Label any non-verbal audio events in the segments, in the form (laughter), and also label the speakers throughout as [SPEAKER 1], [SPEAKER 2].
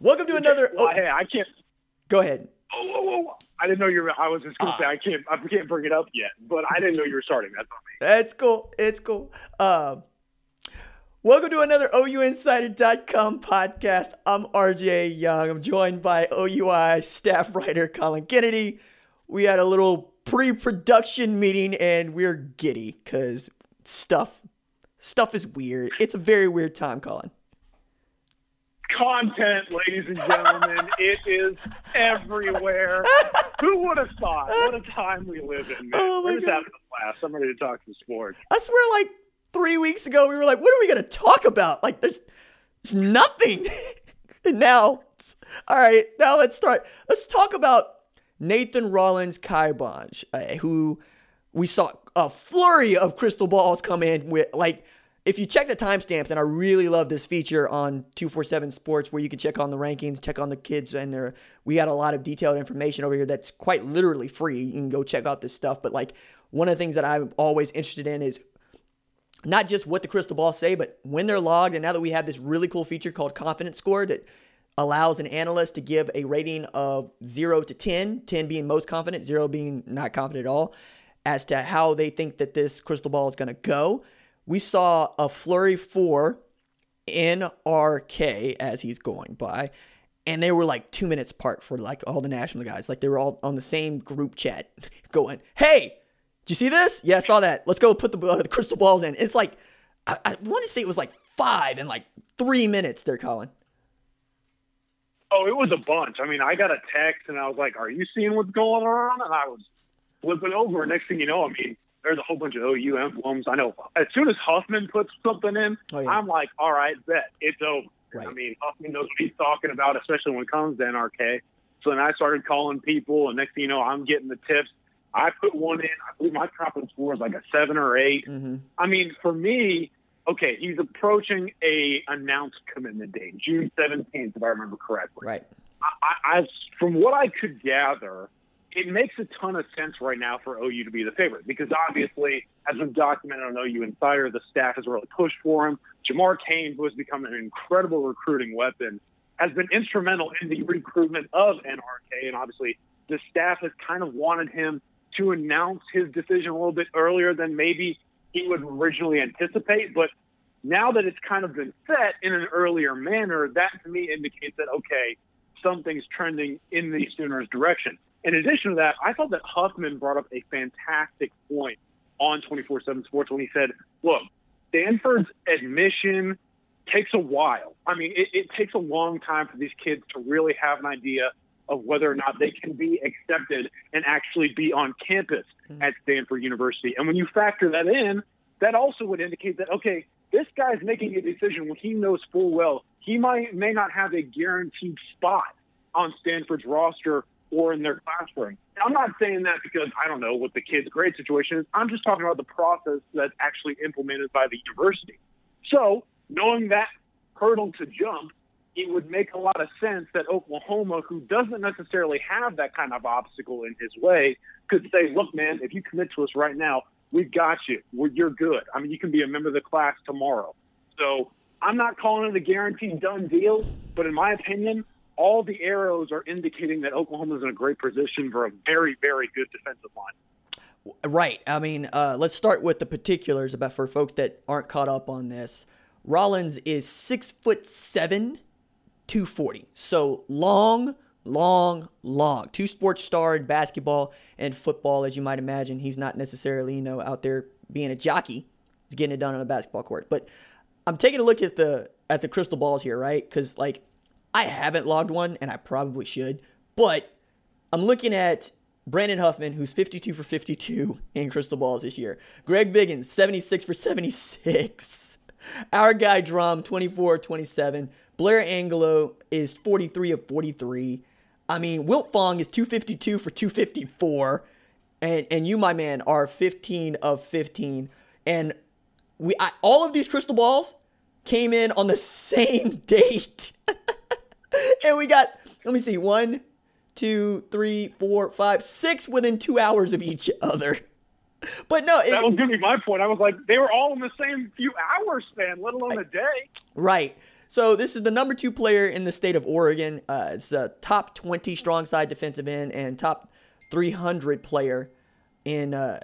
[SPEAKER 1] Welcome to another.
[SPEAKER 2] Well, hey, I can't.
[SPEAKER 1] Go ahead.
[SPEAKER 2] Oh, oh, oh, I didn't know you were. I was just gonna say I can't. I can't bring it up yet, but I didn't know you were starting. That's on me.
[SPEAKER 1] That's cool. It's cool. Um, welcome to another OUinsider.com podcast. I'm RJ Young. I'm joined by OUI staff writer Colin Kennedy. We had a little pre-production meeting and we're giddy because stuff stuff is weird. It's a very weird time, Colin.
[SPEAKER 2] Content, ladies and gentlemen, it is everywhere. (laughs) Who would have thought? What a time we live in, man.
[SPEAKER 1] Oh my
[SPEAKER 2] We're just having a blast. I'm ready to talk some sports.
[SPEAKER 1] I swear, like three weeks ago, we were like, "What are we gonna talk about?" Like, there's, there's nothing. (laughs) and now, all right, now let's start. Let's talk about Nathan Rollins Kaibonj, uh, who we saw a flurry of crystal balls come in with. Like, if you check the timestamps, and I really love this feature on two four seven Sports, where you can check on the rankings, check on the kids, and there we had a lot of detailed information over here that's quite literally free. You can go check out this stuff, but like. One of the things that I'm always interested in is not just what the crystal balls say, but when they're logged. And now that we have this really cool feature called Confidence Score that allows an analyst to give a rating of 0 to 10, 10 being most confident, 0 being not confident at all, as to how they think that this crystal ball is going to go. We saw a flurry four NRK as he's going by. And they were like two minutes apart for like all the national guys. Like they were all on the same group chat (laughs) going, hey, did you see this? Yeah, I saw that. Let's go put the, uh, the crystal balls in. It's like, I, I want to say it was like five in like three minutes there, Colin.
[SPEAKER 2] Oh, it was a bunch. I mean, I got a text and I was like, "Are you seeing what's going on?" And I was flipping over. Next thing you know, I mean, there's a whole bunch of OU emblems. I know. As soon as Huffman puts something in,
[SPEAKER 1] Oh, yeah.
[SPEAKER 2] I'm like, "All right, bet it's over."
[SPEAKER 1] Right.
[SPEAKER 2] I mean, Huffman knows what he's talking about, especially when it comes to NRK. So then I started calling people, and next thing you know, I'm getting the tips. I put one in. I believe my confidence score is like a seven or 8
[SPEAKER 1] Mm-hmm.
[SPEAKER 2] I mean, for me, okay, he's approaching a announced commitment date, June 17th, if I remember correctly.
[SPEAKER 1] Right.
[SPEAKER 2] I, I, from what I could gather, it makes a ton of sense right now for OU to be the favorite because obviously, as we've documented on OU Insider, the staff has really pushed for him. Jamar Cain, who has become an incredible recruiting weapon, has been instrumental in the recruitment of NRK, and obviously, the staff has kind of wanted him to announce his decision a little bit earlier than maybe he would originally anticipate, but now that it's kind of been set in an earlier manner, that to me indicates that okay, something's trending in the Sooners' direction. In addition to that, I thought that Huffman brought up a fantastic point on 24/7 Sports when he said, "Look, Stanford's admission takes a while. I mean, it, it takes a long time for these kids to really have an idea of whether or not they can be accepted and actually be on campus hmm. at Stanford University. And when you factor that in, that also would indicate that okay, this guy's making a decision when he knows full well he might may not have a guaranteed spot on Stanford's roster or in their classroom. I'm not saying that because I don't know what the kid's grade situation is. I'm just talking about the process that's actually implemented by the university. So, knowing that hurdle to jump, it would make a lot of sense that Oklahoma, who doesn't necessarily have that kind of obstacle in his way, could say, look, man, if you commit to us right now, we've got you. We're, you're good. I mean, you can be a member of the class tomorrow. So I'm not calling it a guaranteed done deal, but in my opinion, all the arrows are indicating that Oklahoma's in a great position for a very, very good defensive line.
[SPEAKER 1] Right. I mean, uh, let's start with the particulars about for folks that aren't caught up on this. Rollins is six foot seven, 240. So long, long, long. Two sports star in basketball and football, as you might imagine. He's not necessarily, you know, out there being a jockey. He's getting it done on a basketball court. But I'm taking a look at the at the crystal balls here, right? Because like I haven't logged one, and I probably should. But I'm looking at Brandon Huffman, who's 52 for 52 in crystal balls this year. Greg Biggins, 76 for 76. Our guy Drum, 24 27. Blair Angulo is 43 of 43. I mean, Wilt Fong is 252 for 254. And, and you, my man, are 15 of 15. And we I, all of these crystal balls came in on the (laughs) same date. (laughs) and we got, let me see, one, two, three, four, five, six within two hours of each other. (laughs) But no, it,
[SPEAKER 2] That was to be my point. I was like, they were all in the same few hours span, let alone a day.
[SPEAKER 1] right. So this is the number two player in the state of Oregon. Uh, it's the top 20 strong side defensive end and top 300 player in, uh,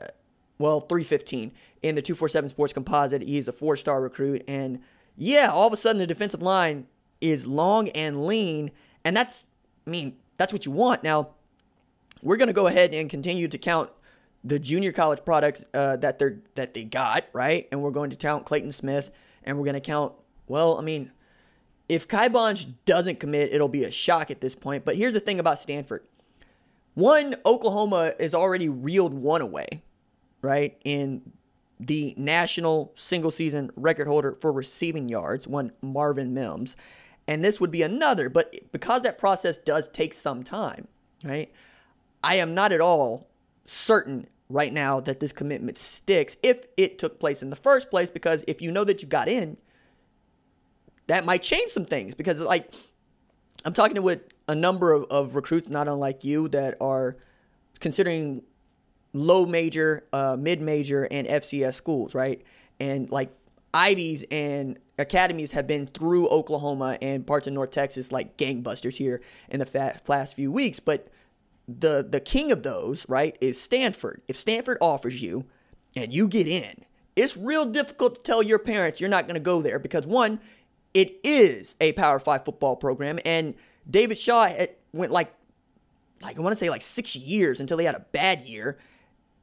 [SPEAKER 1] well, 315 in the 247 Sports Composite. He's a four star recruit. And yeah, all of a sudden the defensive line is long and lean. And that's, I mean, that's what you want. Now, we're going to go ahead and continue to count the junior college products uh, that they're that they got right, and we're going to count Clayton Smith, and we're going to count. Well, I mean, if Kai Bonge doesn't commit, it'll be a shock at this point. But here's the thing about Stanford: one, Oklahoma is already reeled one away, right, in the national single season record holder for receiving yards, one Marvin Mims, and this would be another. But because that process does take some time, right? I am not at all certain right now that this commitment sticks if it took place in the first place because if you know that you got in that might change some things because like i'm talking with a number of, of recruits not unlike you that are considering low major uh, mid major and fcs schools right and like ivies and academies have been through oklahoma and parts of north texas like gangbusters here in the last few weeks but the the king of those, right, is Stanford. If Stanford offers you and you get in, it's real difficult to tell your parents you're not going to go there because one, it is a Power 5 football program and David Shaw eh, went like like I want to say like 6 years until he had a bad year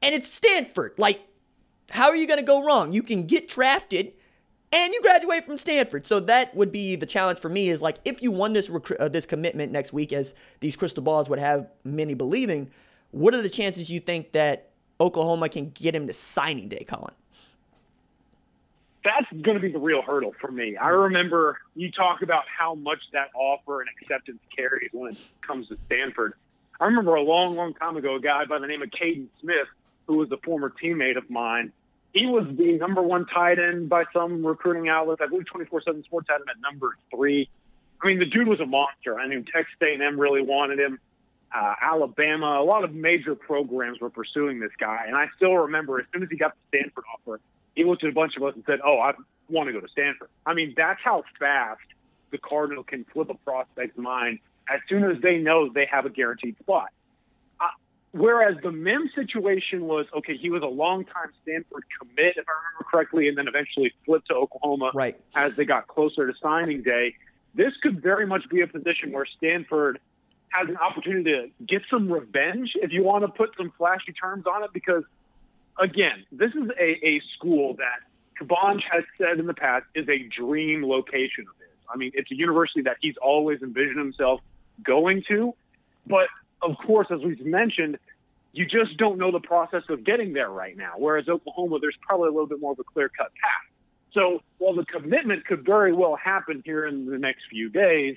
[SPEAKER 1] and it's Stanford. Like how are you going to go wrong? You can get drafted and you graduate from Stanford. So that would be the challenge for me is like if you won this rec- uh, this commitment next week, as these crystal balls would have many believing, what are the chances you think that Oklahoma can get him to signing day, Colin?
[SPEAKER 2] That's going to be the real hurdle for me. I remember you talk about how much that offer and acceptance carries when it comes to Stanford. I remember a long, long time ago, a guy by the name of Kaden Smith, who was a former teammate of mine, he was the number one tight end by some recruiting outlets. I believe 24/7 Sports had him at number three. I mean, the dude was a monster. I mean, Texas A&M really wanted him. Uh, Alabama, a lot of major programs were pursuing this guy, and I still remember as soon as he got the Stanford offer, he looked at a bunch of us and said, "Oh, I want to go to Stanford." I mean, that's how fast the Cardinal can flip a prospect's mind as soon as they know they have a guaranteed spot. Whereas the Mim situation was okay, he was a long-time Stanford commit, if I remember correctly, and then eventually flipped to Oklahoma
[SPEAKER 1] right.
[SPEAKER 2] as they got closer to signing day. This could very much be a position where Stanford has an opportunity to get some revenge, if you want to put some flashy terms on it, because again, this is a, a school that Kabonge has said in the past is a dream location of his. I mean, it's a university that he's always envisioned himself going to, but of course, as we've mentioned, you just don't know the process of getting there right now. Whereas Oklahoma, there's probably a little bit more of a clear cut path. So while the commitment could very well happen here in the next few days,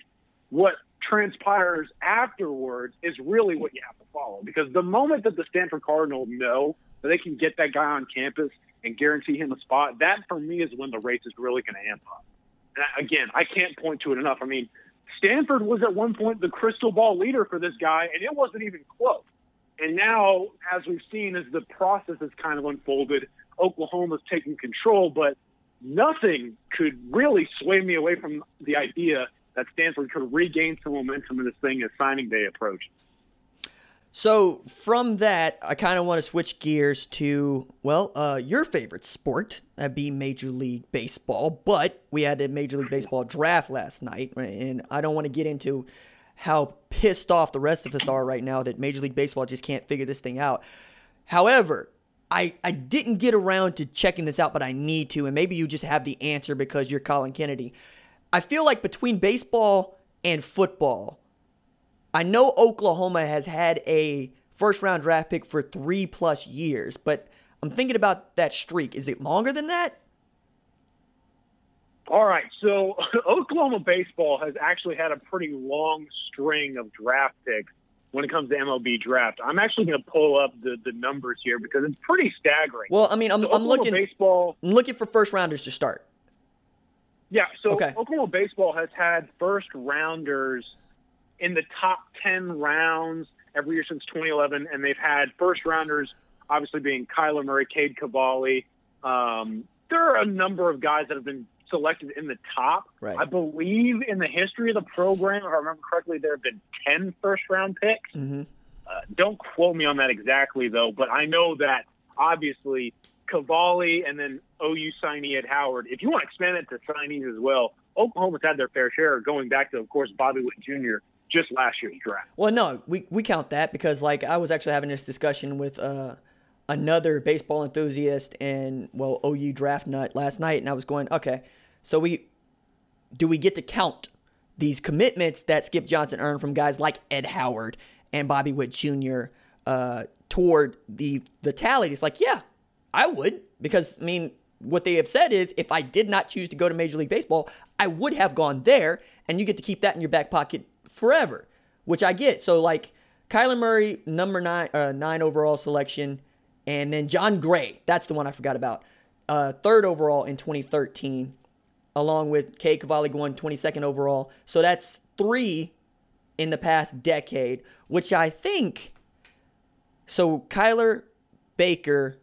[SPEAKER 2] what transpires afterwards is really what you have to follow. Because the moment that the Stanford Cardinals know that they can get that guy on campus and guarantee him a spot, that for me is when the race is really going to amp up. And again, I can't point to it enough. I mean, Stanford was at one point the crystal ball leader for this guy, and it wasn't even close. And now, as we've seen, as the process has kind of unfolded, Oklahoma's taking control, but nothing could really sway me away from the idea that Stanford could regain some momentum in this thing as signing day approaches.
[SPEAKER 1] So from that, I kind of want to switch gears to well, uh, your favorite sport, that'd be Major League Baseball. But we had a Major League Baseball draft last night, and I don't want to get into how pissed off the rest of us are right now that Major League Baseball just can't figure this thing out. However, I, I didn't get around to checking this out, but I need to, and maybe you just have the answer because you're Colin Kennedy. I feel like between baseball and football, I know Oklahoma has had a first round draft pick for three plus years, but I'm thinking about that streak. Is it longer than that?
[SPEAKER 2] All right. So (laughs) Oklahoma baseball has actually had a pretty long string of draft picks when it comes to MLB draft. I'm actually going to pull up the, the numbers here because it's pretty staggering.
[SPEAKER 1] Well, I mean, I'm, so I'm looking baseball. I'm looking for first rounders to start.
[SPEAKER 2] Yeah. So okay. Oklahoma baseball has had first rounders in the top 10 rounds every year since 2011, and they've had first rounders, obviously being Kyler Murray, Cade Cavalli. Um, there are a number of guys that have been selected in the top.
[SPEAKER 1] Right.
[SPEAKER 2] I believe in the history of the program, if I remember correctly, there have been 10 first round picks.
[SPEAKER 1] Mm-hmm.
[SPEAKER 2] Uh, don't quote me on that exactly, though, but I know that obviously Cavalli and then OU signee Ed Howard, if you want to expand it to signees as well, Oklahoma's had their fair share going back to, of course, Bobby Witt Jr. just last year's draft.
[SPEAKER 1] Well, no, we, we count that because, like, I was actually having this discussion with uh, another baseball enthusiast and, well, OU draft nut last night, and I was going, okay, so we do we get to count these commitments that Skip Johnson earned from guys like Ed Howard and Bobby Witt Jr. Uh, toward the the tally? It's like, yeah, I would because I mean, what they have said is if I did not choose to go to Major League Baseball, I would have gone there, and you get to keep that in your back pocket forever, which I get. So like Kyler Murray, number nine, uh, nine overall selection, and then Jon Gray, that's the one I forgot about, uh, third overall in 2013, along with Cavalli going 22nd overall. So that's three in the past decade, which I think. So Kyler Baker,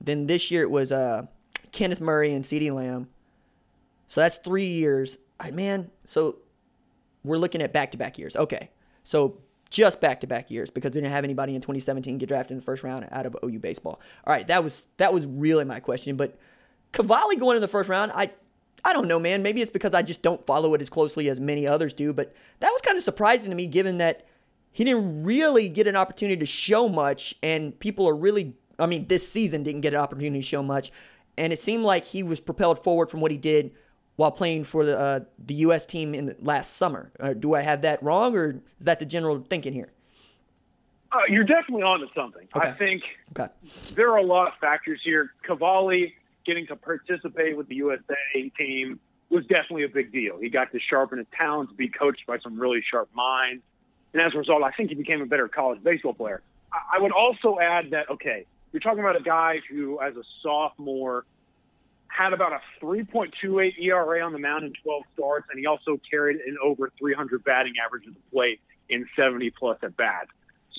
[SPEAKER 1] then this year it was uh, Kenneth Murray and CeeDee Lamb. So that's three years. I, man, so we're looking at back to back years. Okay. So just back to back years because we didn't have anybody in 2017 get drafted in the first round out of OU baseball. All right, that was that was really my question. But Cavalli going in the first round, I I don't know, man. Maybe it's because I just don't follow it as closely as many others do. But that was kind of surprising to me, given that he didn't really get an opportunity to show much, and people are really, I mean, this season didn't get an opportunity to show much, and it seemed like he was propelled forward from what he did while playing for the uh, the U.S. team in the last summer. Uh, do I have that wrong, or is that the general thinking here?
[SPEAKER 2] Uh, you're definitely onto something.
[SPEAKER 1] Okay.
[SPEAKER 2] I think
[SPEAKER 1] Okay.
[SPEAKER 2] there are a lot of factors here. Cavalli getting to participate with the USA team was definitely a big deal. He got to sharpen his talents, be coached by some really sharp minds, and as a result, I think he became a better college baseball player. I I would also add that okay, you're talking about a guy who, as a sophomore, had about a 3.28 ERA on the mound in 12 starts, and he also carried an over 300 batting average at the plate in 70 plus at bats.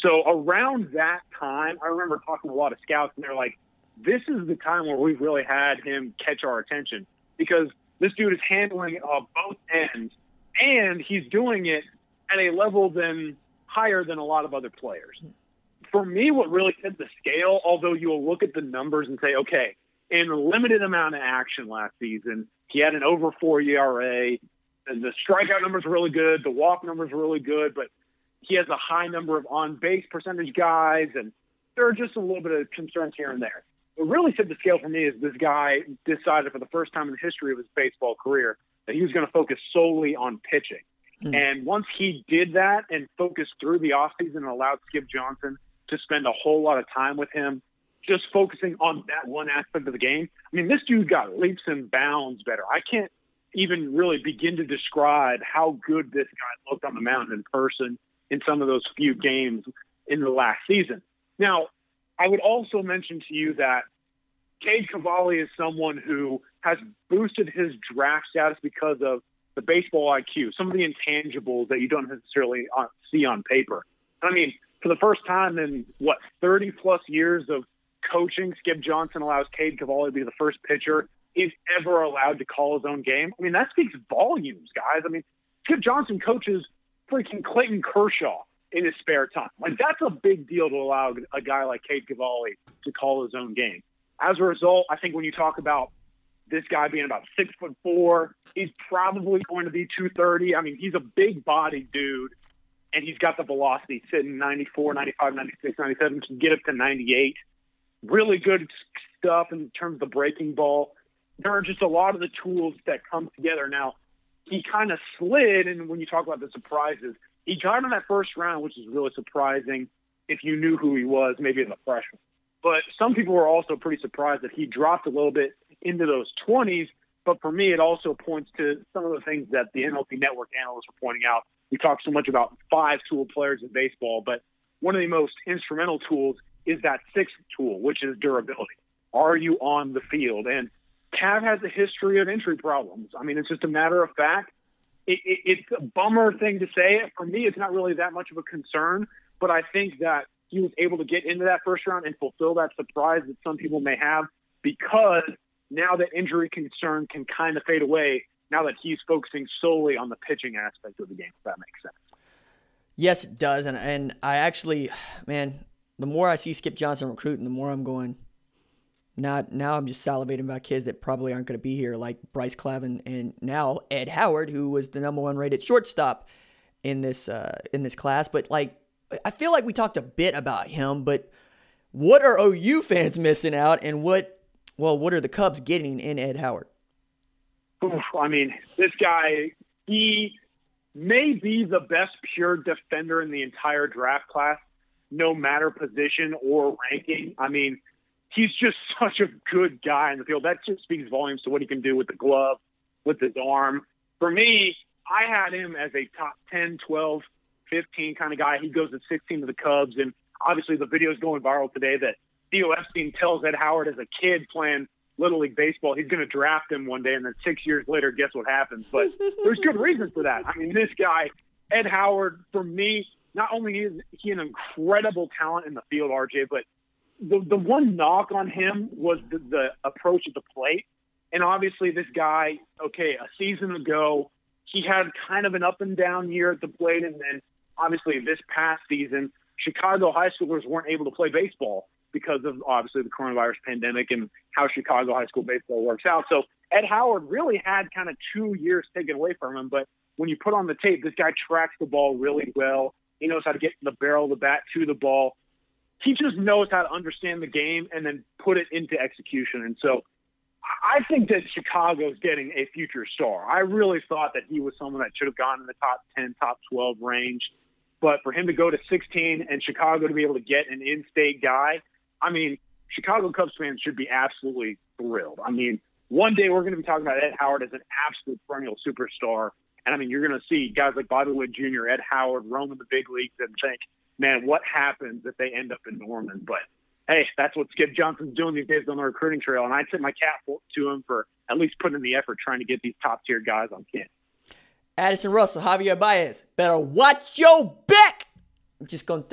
[SPEAKER 2] So around that time, I remember talking to a lot of scouts, and they're like, "This is the time where we've really had him catch our attention because this dude is handling it on both ends, and he's doing it at a level then higher than a lot of other players." For me, what really tipped the scale, although you'll look at the numbers and say, "Okay." In a limited amount of action last season. He had an over four ERA. And the strikeout numbers were really good. The walk numbers were really good, but he has a high number of on base percentage guys, and there are just a little bit of concerns here and there. What really tipped the scale for me is this guy decided for the first time in the history of his baseball career that he was going to focus solely on pitching.
[SPEAKER 1] Hmm.
[SPEAKER 2] And once he did that and focused through the offseason and allowed Skip Johnson to spend a whole lot of time with him, just focusing on that one aspect of the game. I mean, this dude got leaps and bounds better. I can't even really begin to describe how good this guy looked on the mound in person in some of those few games in the last season. Now, I would also mention to you that Cade Cavalli is someone who has boosted his draft status because of the baseball IQ, some of the intangibles that you don't necessarily uh, see on paper. I mean, for the first time in what 30 plus years of coaching, Skip Johnson allows Cade Cavalli to be the first pitcher he's ever allowed to call his own game. I mean, that speaks volumes, guys. I mean, Skip Johnson coaches freaking Clayton Kershaw in his spare time. Like that's a big deal to allow a guy like Cade Cavalli to call his own game. As a result, I think when you talk about this guy being about six foot four, he's probably going to be 230. I mean, he's a big bodied dude and he's got the velocity sitting 94, 95, 96, 97, can get up to 98 really good stuff in terms of the breaking ball. There are just a lot of the tools that come together. Now, he kind of slid, and when you talk about the surprises, he got in that first round, which is really surprising if you knew who he was, maybe in the freshman. But some people were also pretty surprised that he dropped a little bit into those 20s. But for me, it also points to some of the things that the MLB Network analysts were pointing out. We talk so much about five tool players in baseball, but one of the most instrumental tools is that sixth tool, which is durability. Are you on the field? And Cav has a history of injury problems. I mean, it's just a matter of fact. It, it, it's a bummer thing to say. For me, it's not really that much of a concern, but I think that he was able to get into that first round and fulfill that surprise that some people may have because now that injury concern can kind of fade away now that he's focusing solely on the pitching aspect of the game, if that makes sense.
[SPEAKER 1] Yes, it does. And, and I actually, man, the more I see Skip Johnson recruiting, the more I'm going, now, now I'm just salivating about kids that probably aren't going to be here, like Bryce Clavin and now Ed Howard, who was the number one rated shortstop in this uh, in this class. But like, I feel like we talked a bit about him, but what are OU fans missing out, and what, well, what are the Cubs getting in Ed Howard?
[SPEAKER 2] Oof, I mean, this guy, he may be the best pure defender in the entire draft class, no matter position or ranking. I mean, he's just (laughs) such a good guy in the field. That just speaks volumes to what he can do with the glove, with his arm. For me, I had him as a top 10, 12, 15 kind of guy. He goes at 16 to the Cubs. And obviously, the video is going viral today that Theo Epstein tells Ed Howard as a kid playing Little League Baseball, he's going to draft him one day. And then six years later, guess what happens? But there's good reason for that. I mean, this guy, Ed Howard, for me, not only is he an incredible talent in the field, RJ, but the the one knock on him was the, the approach at the plate. And obviously, this guy, okay, a season ago, he had kind of an up and down year at the plate, and then obviously this past season, Chicago high schoolers weren't able to play baseball because of obviously the coronavirus pandemic and how Chicago high school baseball works out. So Ed Howard really had kind of two years taken away from him, but when you put on the tape, this guy tracks the ball really well. He knows how to get the barrel the bat to the ball he just knows how to understand the game and then put it into execution. And so I think that Chicago's getting a future star. I really thought that he was someone that should have gone in the top 10, top 12 range. But for him to go to 16 and Chicago to be able to get an in state guy, I mean, Chicago Cubs fans should be absolutely thrilled. I mean, one day we're going to be talking about Ed Howard as an absolute perennial superstar. And I mean, you're going to see guys like Bobby Witt Jr., Ed Howard roaming the big leagues and think, man, what happens if they end up in Norman? But hey, that's what Skip Johnson's doing these days on the recruiting trail, and I tip my cap to him for at least putting in the effort trying to get these top tier guys on campus.
[SPEAKER 1] Addison Russell, Javier Baez, better watch your back. I'm just gonna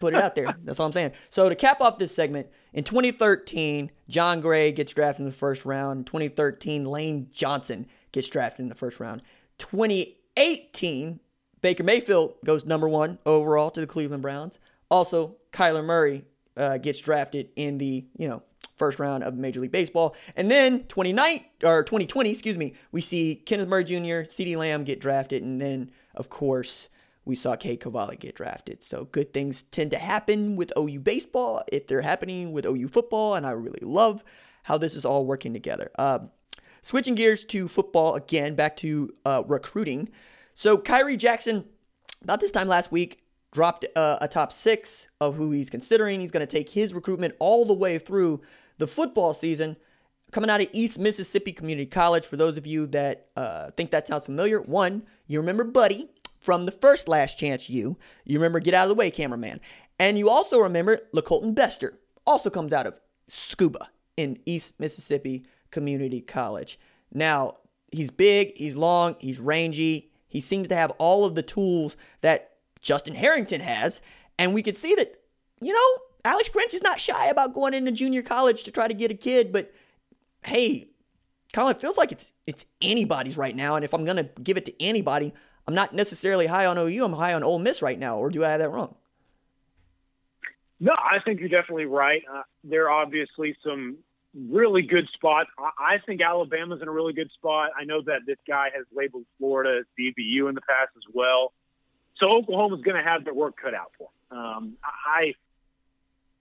[SPEAKER 1] put it out there. (laughs) That's all I'm saying. So to cap off this segment, in 2013, Jon Gray gets drafted in the first round. In 2013, Lane Johnson gets drafted in the first round. 2018, Baker Mayfield goes number one overall to the Cleveland Browns. Also, Kyler Murray uh, gets drafted in the you know first round of Major League Baseball, and then 29 or 2020, excuse me, we see Kenneth Murray Jr., CeeDee Lamb get drafted, and then of course we saw Cade Cavalli get drafted. So good things tend to happen with OU baseball if they're happening with OU football, and I really love how this is all working together. Uh, switching gears to football again, back to uh, recruiting. So Khyree Jackson, about this time last week, dropped uh, a top six of who he's considering. He's going to take his recruitment all the way through the football season. Coming out of East Mississippi Community College, for those of you that uh, think that sounds familiar, one, you remember Buddy from the first Last Chance U. You remember Get Out of the Way, Cameraman. And you also remember LeColton Bester, also comes out of Scooba in East Mississippi Community College. Now, he's big, he's long, he's rangy, he seems to have all of the tools that Justin Harrington has. And we could see that, you know, Alex Grinch is not shy about going into junior college to try to get a kid. But hey, Colin, it feels like it's it's anybody's right now. And if I'm gonna give it to anybody, I'm not necessarily high on OU. I'm high on Ole Miss right now. Or do I have that wrong?
[SPEAKER 2] No, I think you're definitely right. Uh, there are obviously some really good spot. I think Alabama's in a really good spot. I know that this guy has labeled Florida as DBU in the past as well. So Oklahoma's going to have their work cut out for him. Um, I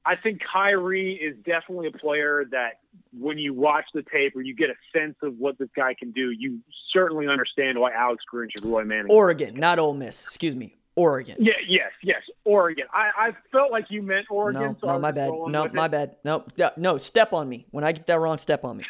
[SPEAKER 2] I think Khyree is definitely a player that when you watch the tape or you get a sense of what this guy can do, you certainly understand why Alex Grinch and Roy Manning.
[SPEAKER 1] Oregon, not Ole Miss. Excuse me. Oregon.
[SPEAKER 2] Yeah, yes, yes, Oregon. I, I felt like you meant Oregon.
[SPEAKER 1] No, so no, my bad. No, my it. bad. No, no, step on me. When I get that wrong, step on me.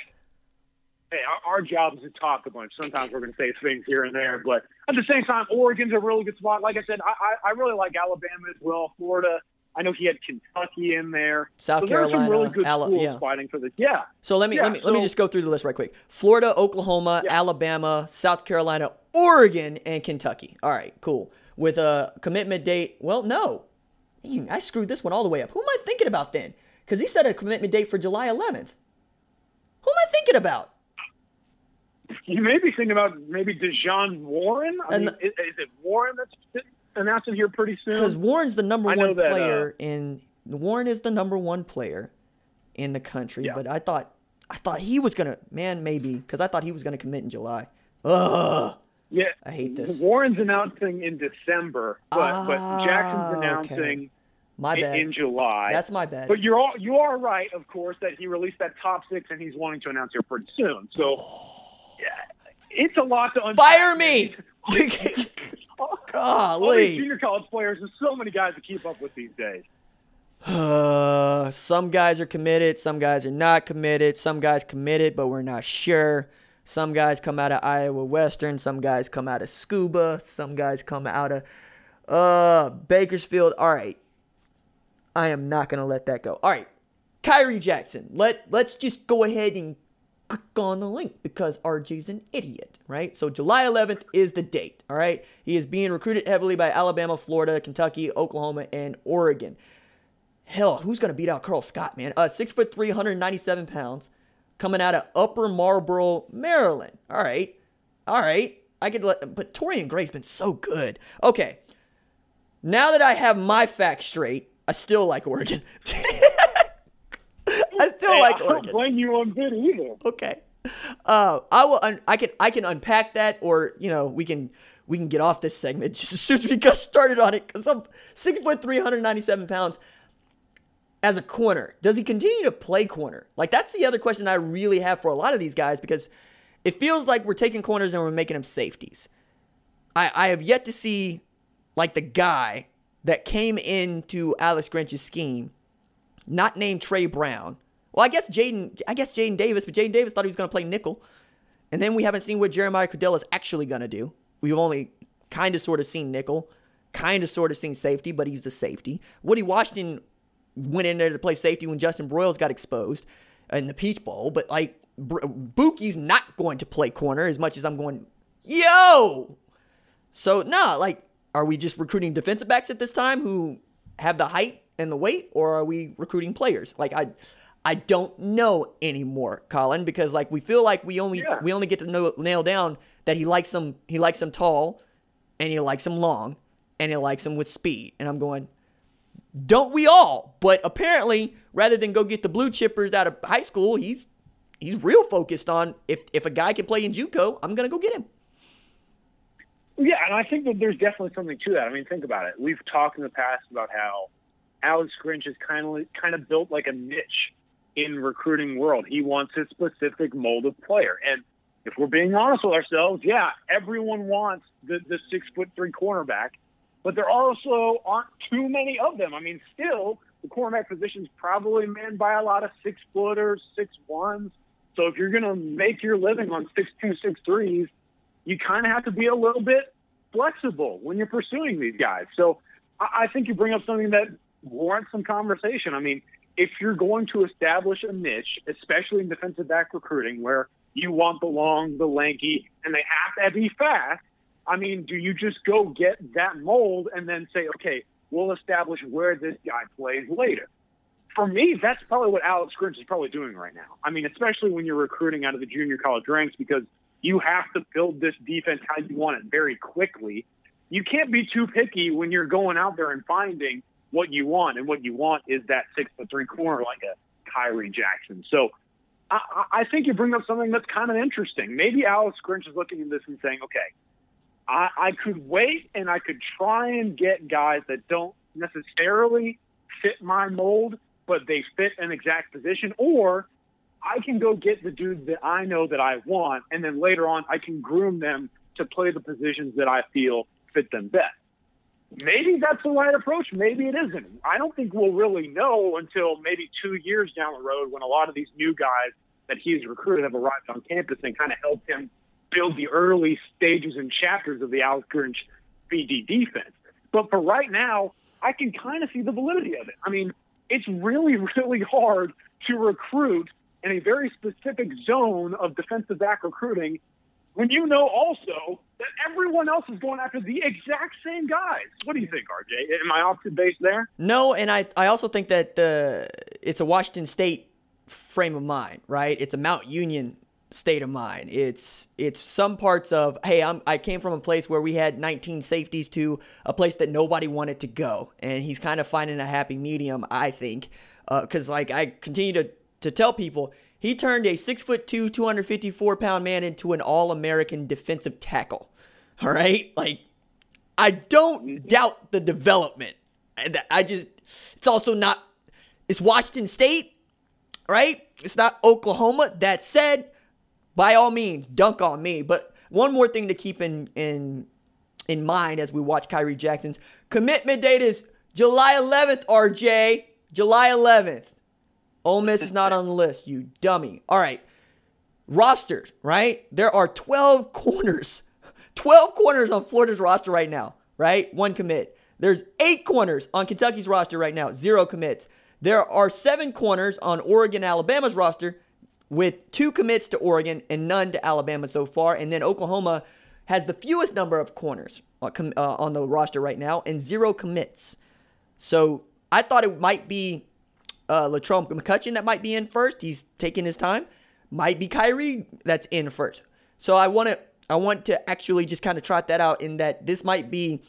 [SPEAKER 2] Hey, our, our job is to talk a bunch. Sometimes we're going to say things here and there, but at the same time, Oregon's a really good spot. Like I said, I, I, I really like Alabama as well. Florida. I know he had Kentucky in there.
[SPEAKER 1] South
[SPEAKER 2] so
[SPEAKER 1] Carolina,
[SPEAKER 2] some really good
[SPEAKER 1] Ala- yeah.
[SPEAKER 2] fighting for this. Yeah.
[SPEAKER 1] So let me
[SPEAKER 2] yeah,
[SPEAKER 1] let me
[SPEAKER 2] so,
[SPEAKER 1] let me just go through the list right quick. Florida, Oklahoma, yeah. Alabama, South Carolina, Oregon, and Kentucky. All right, cool with a commitment date. Well, no. I screwed this one all the way up. Who am I thinking about then? Because he set a commitment date for July 11th. Who am I thinking about?
[SPEAKER 2] You may be thinking about maybe Dejon Warren. I
[SPEAKER 1] And
[SPEAKER 2] mean, is, is it Warren that's announcing here pretty soon?
[SPEAKER 1] Because Warren's the number one
[SPEAKER 2] that, uh,
[SPEAKER 1] player in Warren is the number one player in the country.
[SPEAKER 2] Yeah.
[SPEAKER 1] But I thought I thought he was gonna man maybe because I thought he was gonna commit in July. Ugh.
[SPEAKER 2] Yeah,
[SPEAKER 1] I hate this.
[SPEAKER 2] Warren's announcing in December, but
[SPEAKER 1] Ah,
[SPEAKER 2] but Jackson's
[SPEAKER 1] okay.
[SPEAKER 2] announcing
[SPEAKER 1] My
[SPEAKER 2] in,
[SPEAKER 1] bad.
[SPEAKER 2] in July.
[SPEAKER 1] That's my bad.
[SPEAKER 2] But you're all you are right, of course, that he released that top six, and he's wanting to announce here pretty soon. So, (sighs) yeah, it's a lot to unpack.
[SPEAKER 1] Fire me! (laughs) (laughs)
[SPEAKER 2] All these
[SPEAKER 1] Golly.
[SPEAKER 2] junior college players, there's so many guys to keep up with these days.
[SPEAKER 1] Uh, (sighs) some guys are committed, some guys are not committed, some guys committed, but we're not sure. Some guys come out of Iowa Western, some guys come out of Scooba, some guys come out of uh Bakersfield. All right. I am not gonna let that go. All right. Khyree Jackson. Let let's just go ahead and click on the link because RJ's an idiot, right? So July 11th is the date, all right? He is being recruited heavily by Alabama, Florida, Kentucky, Oklahoma, and Oregon. Hell, who's gonna beat out Karl Scott, man? Uh, six foot three, 197 pounds, coming out of Upper Marlboro, Maryland. All right, all right. I could let, but Torrian Gray's been so good. Okay, now that I have my facts straight, I still like Oregon. (laughs) I still
[SPEAKER 2] Hey,
[SPEAKER 1] like
[SPEAKER 2] I don't blame you on bit either.
[SPEAKER 1] Okay. Uh, I will. Un- I can. I can unpack that, or you know, we can. We can get off this segment (laughs) just as soon as we got started on it, because I'm six foot three hundred ninety seven pounds. As a corner, does he continue to play corner? Like that's the other question I really have for a lot of these guys because it feels like we're taking corners and we're making them safeties. I, I have yet to see like the guy that came into Alex Grinch's scheme, not named Tre Brown. Well, I guess Jaden, I guess Jaden Davis, but Jaden Davis thought he was going to play nickel, and then we haven't seen what Jeremiah Criddell is actually going to do. We've only kind of sort of seen nickel, kind of sort of seen safety, but he's the safety. Woody Washington went in there to play safety when Justin Broiles got exposed in the Peach Bowl, but like Bookie's not going to play corner as much as I'm going, yo. So nah, like, are we just recruiting defensive backs at this time who have the height and the weight, or are we recruiting players? Like I, I don't know anymore, Colin, because like we feel like we only
[SPEAKER 2] Yeah.
[SPEAKER 1] we only get to know, nail down that he likes them he likes them tall, and he likes them long, and he likes them with speed, and I'm going, don't we all? But apparently, rather than go get the blue chippers out of high school, he's he's real focused on if if a guy can play in JUCO, I'm gonna go get him.
[SPEAKER 2] Yeah, and I think that there's definitely something to that. I mean, think about it. We've talked in the past about how Alex Grinch has kind of kind of built like a niche in recruiting world. He wants a specific mold of player, and if we're being honest with ourselves, yeah, everyone wants the the six foot three cornerback, but there also aren't too many of them. I mean, still the cornerback position is probably manned by a lot of six footers, six ones. So if you're going to make your living on six two, six threes, you kind of have to be a little bit flexible when you're pursuing these guys. So I, I think you bring up something that warrants some conversation. I mean, if you're going to establish a niche, especially in defensive back recruiting, where you want the long, the lanky, and they have to be fast, I mean, do you just go get that mold and then say, okay, we'll establish where this guy plays later? For me, that's probably what Alex Grinch is probably doing right now. I mean, especially when you're recruiting out of the junior college ranks, because you have to build this defense how you want it very quickly. You can't be too picky when you're going out there and finding what you want, and what you want is that six foot three corner like a Khyree Jackson. So I, I think you bring up something that's kind of interesting. Maybe Alex Grinch is looking at this and saying, okay, I, I could wait and I could try and get guys that don't necessarily fit my mold, but they fit an exact position, or I can go get the dudes that I know that I want, and then later on I can groom them to play the positions that I feel fit them best. Maybe that's the right approach. Maybe it isn't. I don't think we'll really know until maybe two years down the road when a lot of these new guys that he's recruited have arrived on campus and kind of helped him build the early stages and chapters of the Alex Grinch BD defense. But for right now, I can kind of see the validity of it. I mean, it's really, (laughs) really hard to recruit in a very specific zone of defensive back recruiting when you know also that everyone else is going after the exact same guys. What do you think, RJ? Am I off the base there?
[SPEAKER 1] No, and I, I also think that the it's a Washington State frame of mind, right? It's a Mount Union state of mind. It's it's some parts of hey, I'm I came from a place where we had 19 safeties to a place that nobody wanted to go, and he's kind of finding a happy medium, I think, because uh, like I continue to to tell people. He turned a six foot two, 254 pound man into an all American defensive tackle. All right. Like, I don't doubt the development. I just, it's also not, it's Washington State, right? It's not Oklahoma. That said, by all means, dunk on me. But one more thing to keep in in in mind as we watch Khyree Jackson's commitment date is July 11th, RJ. July 11th. Ole Miss is not on the list, you dummy. All right. Rosters, right? There are 12 (laughs) corners. 12 corners on Florida's roster right now, right? One commit. There's eight corners on Kentucky's roster right now, zero commits. There are seven corners on Oregon Alabama's roster, with two commits to Oregon and none to Alabama so far. And then Oklahoma has the fewest number of corners uh, uh, on the roster right now and zero commits. So I thought it might be uh, McCutcheon that might be in first. He's taking his time. Might be Khyree that's in first. So I want to I want to actually just kind of trot that out in that this might be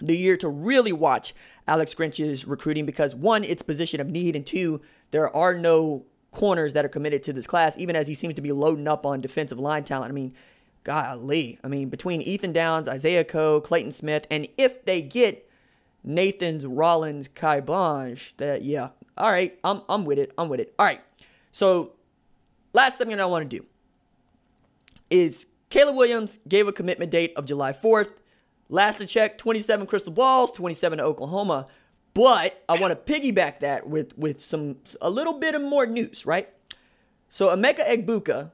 [SPEAKER 1] the year to really watch Alex Grinch's recruiting because one, it's position of need, and two, there are no corners that are committed to this class, even as he seems to be loading up on defensive line talent. I mean, golly. I mean, between Ethan Downs, Isaiah Coe, Clayton Smith, and if they get Nathan's Rollins, Kai Blanche, that yeah. All right, I'm I'm with it. I'm with it. All right. So last thing that I want to do is Caleb Williams gave a commitment date of July 4th. Last to check, 27 crystal balls, 27 to Oklahoma. But I want to piggyback that with with some a little bit of more news, right? So Emeka Egbuka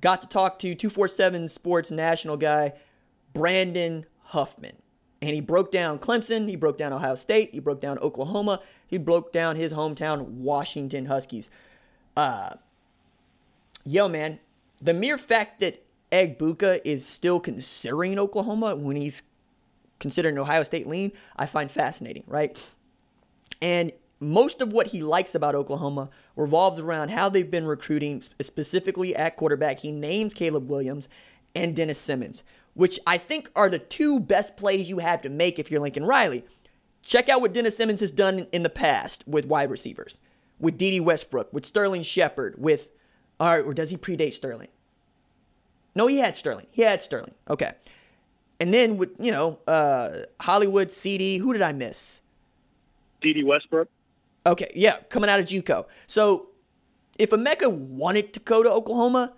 [SPEAKER 1] got to talk to 247 Sports national guy Brandon Huffman. And he broke down Clemson, he broke down Ohio State, he broke down Oklahoma, he broke down his hometown Washington Huskies. Uh yo man, the mere fact that Egbuka is still considering Oklahoma when he's considering Ohio State lean, I find fascinating, right? And most of what he likes about Oklahoma revolves around how they've been recruiting, specifically at quarterback. He names Caleb Williams and Dennis Simmons, which I think are the two best plays you have to make if you're Lincoln Riley. Check out what Dennis Simmons has done in the past with wide receivers, with Dede Westbrook, with Sterling Shepard, with, all right, or does he predate Sterling? No, he had Sterling. He had Sterling. Okay. And then with, you know, uh, Hollywood, CeeDee, who did I miss?
[SPEAKER 2] Dede Westbrook.
[SPEAKER 1] Okay, yeah, coming out of JUCO. So if Emeka wanted to go to Oklahoma,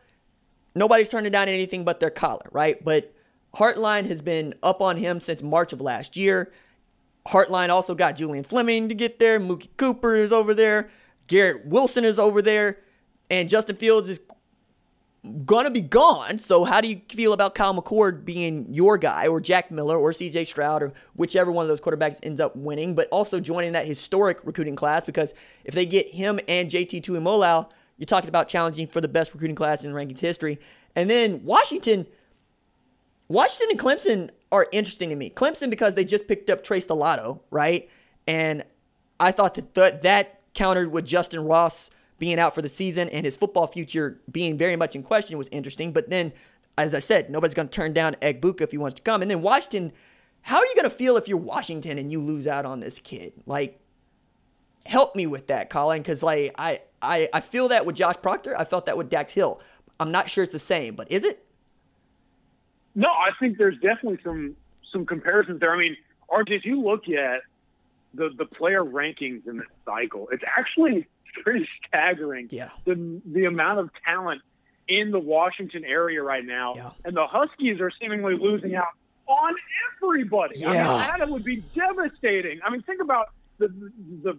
[SPEAKER 1] nobody's turning down anything but their collar, right? But Hartline has been up on him since March of last year. Hartline also got Julian Fleming to get there. Mookie Cooper is over there. Garrett Wilson is over there. And Justin Fields is gonna be gone. So how do you feel about Kyle McCord being your guy, or Jack Miller, or C.J. Stroud, or whichever one of those quarterbacks ends up winning? But also joining that historic recruiting class because if they get him and JT Tuimoloau, you're talking about challenging for the best recruiting class in rankings history. And then Washington, Washington and Clemson are interesting to me. Clemson because they just picked up Trey Stellato, right? And I thought that th- that countered with Justin Ross being out for the season and his football future being very much in question was interesting. But then, as I said, nobody's going to turn down Egbuka if he wants to come. And then Washington, how are you going to feel if you're Washington and you lose out on this kid? Like, help me with that, Colin, because like I, I I feel that with Josh Proctor. I felt that with Dax Hill. I'm not sure it's the same, but is it?
[SPEAKER 2] No, I think there's definitely some some comparisons there. I mean, RJ, if you look at the the player rankings in this cycle, it's actually (laughs) pretty staggering.
[SPEAKER 1] Yeah.
[SPEAKER 2] The the amount of talent in the Washington area right now,
[SPEAKER 1] yeah.
[SPEAKER 2] and the Huskies are seemingly losing out on everybody.
[SPEAKER 1] Yeah.
[SPEAKER 2] I mean, that would be devastating. I mean, think about the the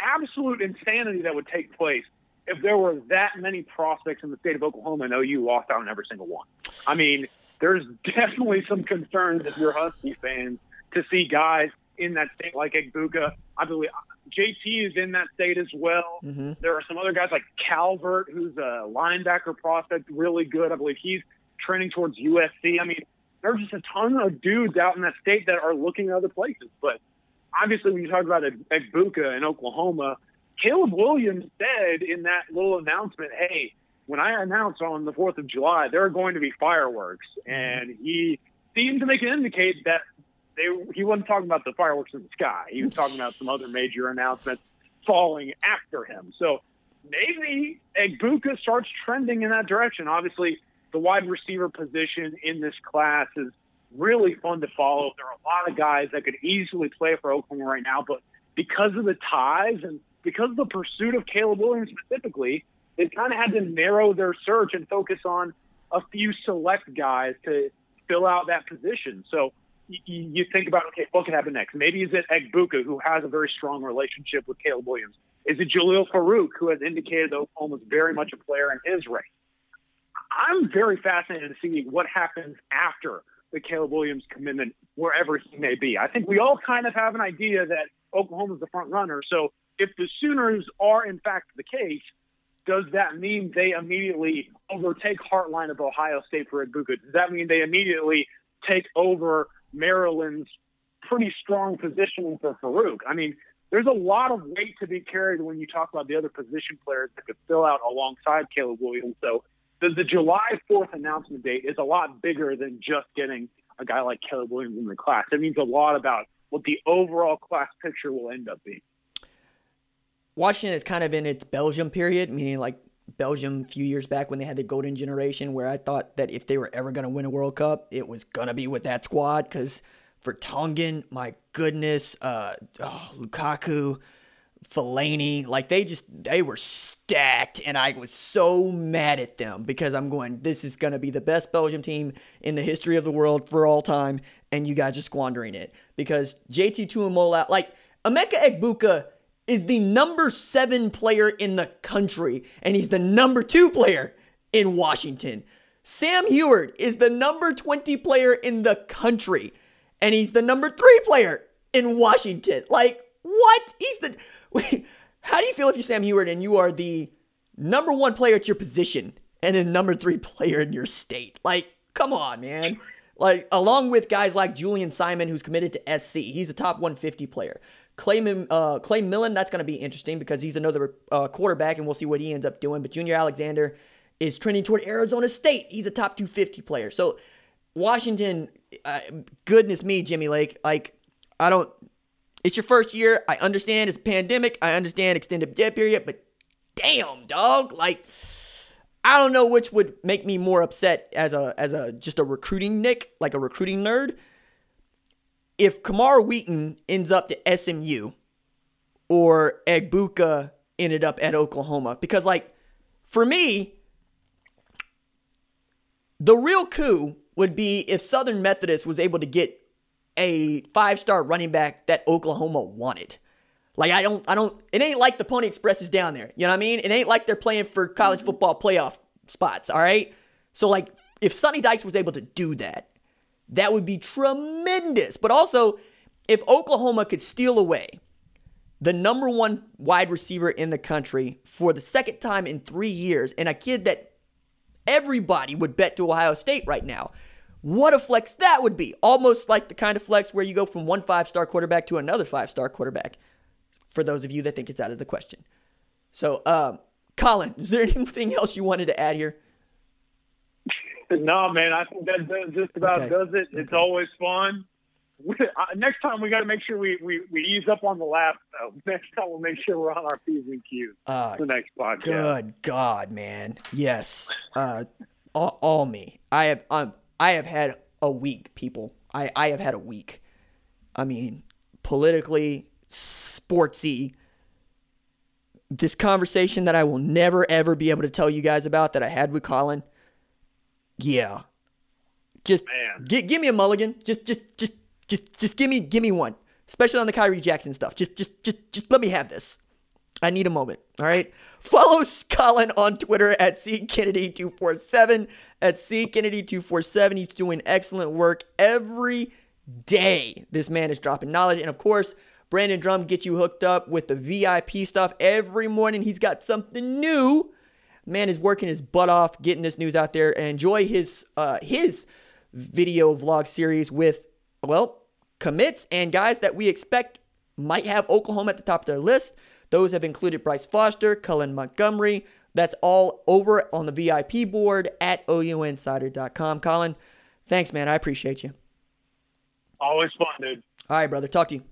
[SPEAKER 2] absolute insanity that would take place if there were that many prospects in the state of Oklahoma and OU lost out on every single one. I mean, there's (laughs) definitely some concerns if you're Husky fans to see guys in that state like Egbuka. I believe JT is in that state as well.
[SPEAKER 1] Mm-hmm.
[SPEAKER 2] There are some other guys like Calvert, who's a linebacker prospect, really good. I believe he's trending towards USC. I mean, there's just a ton of dudes out in that state that are looking at other places. But obviously, when you talk about Egbuka in Oklahoma, Caleb Williams said in that little announcement, "Hey, when I announce on the Fourth of July, there are going to be fireworks," and he seemed to make it indicate that they he wasn't talking about the fireworks in the sky. He was talking about some other major announcements falling after him. So maybe Egbuka starts trending in that direction. Obviously, the wide receiver position in this class is really fun to follow. There are a lot of guys that could easily play for Oklahoma right now, but because of the ties and because of the pursuit of Caleb Williams specifically, they kind of had to narrow their search and focus on a few select guys to fill out that position. So you, think about, okay, what could happen next? Maybe is it Egbuka, who has a very strong relationship with Caleb Williams? Is it Jalil Farooq who has indicated that Oklahoma is very much a player in his race? I'm very fascinated to see what happens after the Caleb Williams commitment, wherever he may be. I think we all kind of have an idea that Oklahoma is the front runner. So if the Sooners are in fact the case, does that mean they immediately overtake Hartline of Ohio State for Egbuka? Does that mean they immediately take over Maryland's pretty strong positioning for Farooq? I mean, there's a lot of weight to be carried when you talk about the other position players that could fill out alongside Caleb Williams. So the, the July 4th announcement date is a lot bigger than just getting a guy like Caleb Williams in the class. It means a lot about what the overall class picture will end up being.
[SPEAKER 1] Washington is kind of in its Belgium period, meaning like Belgium a few years back when they had the golden generation, where I thought that if they were ever going to win a World Cup, it was going to be with that squad. Because Vertonghen, my goodness, uh, oh, Lukaku, Fellaini, like they just they were stacked, and I was so mad at them because I'm going, this is gonna be the best Belgium team in the history of the world for all time, and you guys are squandering it because JT Tuimoloau, like Emeka Egbuka is the number seven player in the country, and he's the number two player in Washington. Sam Huard is the number 20 player in the country, and he's the number three player in Washington. Like, what? He's the (laughs) how do you feel if you're Sam Huard and you are the number one player at your position and the number three player in your state? Like, come on, man. Like, along with guys like Julien Simon, who's committed to SC, he's a top 150 player. Clay, uh, Clay Millen, that's going to be interesting because he's another uh, quarterback, and we'll see what he ends up doing. But Junior Alexander is trending toward Arizona State. He's a top 250 player. So, Washington, uh, goodness me, Jimmy Lake, like, I don't it's your first year. I understand it's pandemic. I understand extended dead period, but damn, dog. Like, I don't know which would make me more upset as a as a just a recruiting nick, like a recruiting nerd. If Camar Wheaton ends up to SMU or Egbuka ended up at Oklahoma. Because like for me, the real coup would be if Southern Methodist was able to get a five star running back that Oklahoma wanted. Like I don't I don't it ain't like the Pony Express is down there. You know what I mean? It ain't like they're playing for college football playoff spots, all right? So like if Sonny Dykes was able to do that, that would be tremendous. But also if Oklahoma could steal away the number one wide receiver in the country for the second time in three years, and a kid that everybody would bet to Ohio State right now. What a flex that would be. Almost like the kind of flex where you go from one five star quarterback to another five star quarterback, for those of you that think it's out of the question. So, um, Colin, is there (laughs) anything else you wanted to add here? (laughs)
[SPEAKER 2] No, man, I think that does just about okay. does it. It's okay. always fun. Uh, next time we got to make sure we, we, we ease up on the laugh. Though. (laughs) Next time we'll make sure we're on our P's and Q's. Uh, the next podcast.
[SPEAKER 1] Good God, man. Yes. Uh, all, all me. I have. I'm I have had a week, people. I, I have had a week. I mean, politically, sportsy, this conversation that I will never ever be able to tell you guys about that I had with Colin. Yeah. Just g- give me a mulligan. Just just just just just give me give me one. Especially on the Khyree Jackson stuff. Just just just just let me have this. I need a moment. All right. Follow Colin on Twitter at ckennedy247. At ckennedy247. He's doing excellent work every day. This man is dropping knowledge. And of course, Brandon Drumm gets you hooked up with the VIP stuff every morning. He's got something new man is working his butt off getting this news out there. And enjoy his uh, his video vlog series with well commits and guys that we expect might have Oklahoma at the top of their list. Those have included Bryce Foster, Cullen Montgomery. That's all over on the VIP board at OUinsider.com. Colin, thanks, man. I appreciate you.
[SPEAKER 2] Always fun, dude.
[SPEAKER 1] All right, brother. Talk to you.